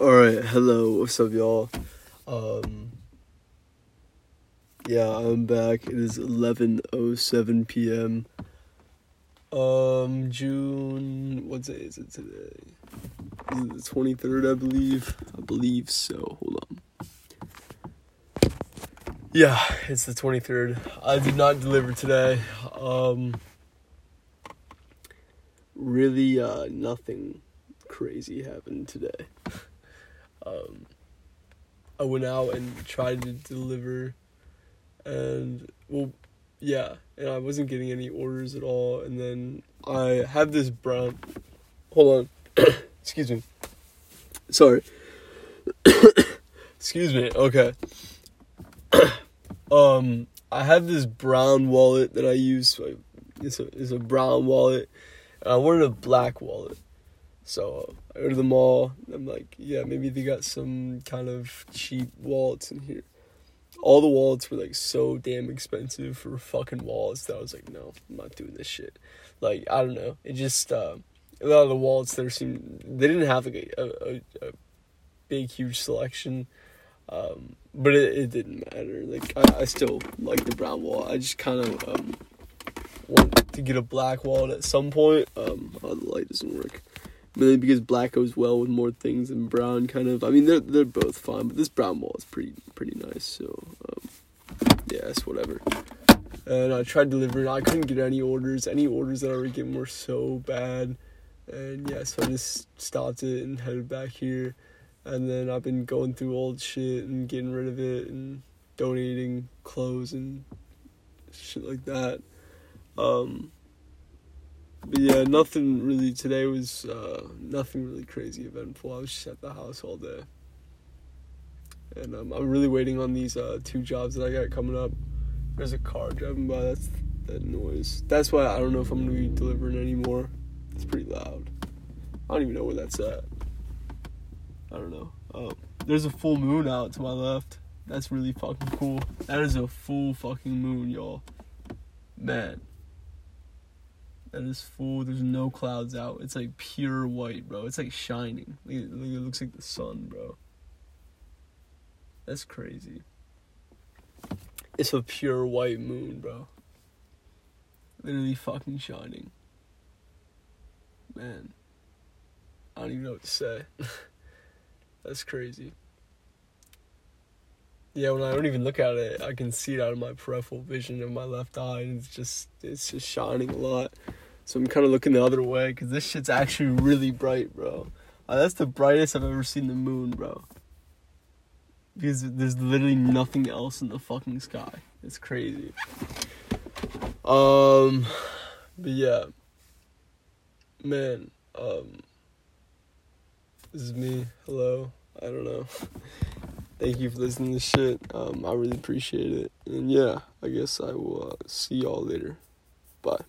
Alright, hello, what's up, y'all? Um, yeah, I'm back. It is 11.07 p.m. Um, June, what day is it today? Is it the 23rd, I believe? I believe so. Hold on. Yeah, it's the 23rd. I did not deliver today. Um, really, uh, nothing crazy happened today. Um, I went out and tried to deliver, and well, yeah, and I wasn't getting any orders at all. And then I have this brown. Hold on, excuse me. Sorry. excuse me. Okay. um, I have this brown wallet that I use. It's a it's a brown wallet. And I wanted a black wallet. So I go to the mall. I'm like, yeah, maybe they got some kind of cheap wallets in here. All the wallets were like so damn expensive for fucking wallets that I was like, no, I'm not doing this shit. Like I don't know. It just uh, a lot of the wallets there seemed they didn't have like a, a, a big huge selection. Um, but it, it didn't matter. Like I, I still like the brown wallet. I just kind of um, want to get a black wallet at some point. Um, oh, the light doesn't work. But because black goes well with more things than brown, kind of. I mean, they're they're both fine, but this brown wall is pretty pretty nice. So, um, yeah, it's whatever. And I tried delivering. I couldn't get any orders. Any orders that I were getting were so bad. And yeah, so I just stopped it and headed back here. And then I've been going through old shit and getting rid of it and donating clothes and shit like that. Um, but yeah, nothing really today was uh, nothing really crazy eventful. I was just at the house all day, and um, I'm really waiting on these uh, two jobs that I got coming up. There's a car driving by. That's that noise. That's why I don't know if I'm gonna be delivering anymore. It's pretty loud. I don't even know where that's at. I don't know. Oh, there's a full moon out to my left. That's really fucking cool. That is a full fucking moon, y'all. Man. That is full. There's no clouds out. It's like pure white, bro. It's like shining. It, it looks like the sun, bro. That's crazy. It's a pure white moon, bro. Literally fucking shining. Man. I don't even know what to say. That's crazy. Yeah, when I don't even look at it, I can see it out of my peripheral vision of my left eye, and it's just it's just shining a lot. So I'm kind of looking the other way because this shit's actually really bright, bro. Uh, that's the brightest I've ever seen the moon, bro. Because there's literally nothing else in the fucking sky. It's crazy. Um, but yeah, man. Um, this is me. Hello. I don't know. Thank you for listening to this shit. Um, I really appreciate it. And yeah, I guess I will uh, see y'all later. Bye.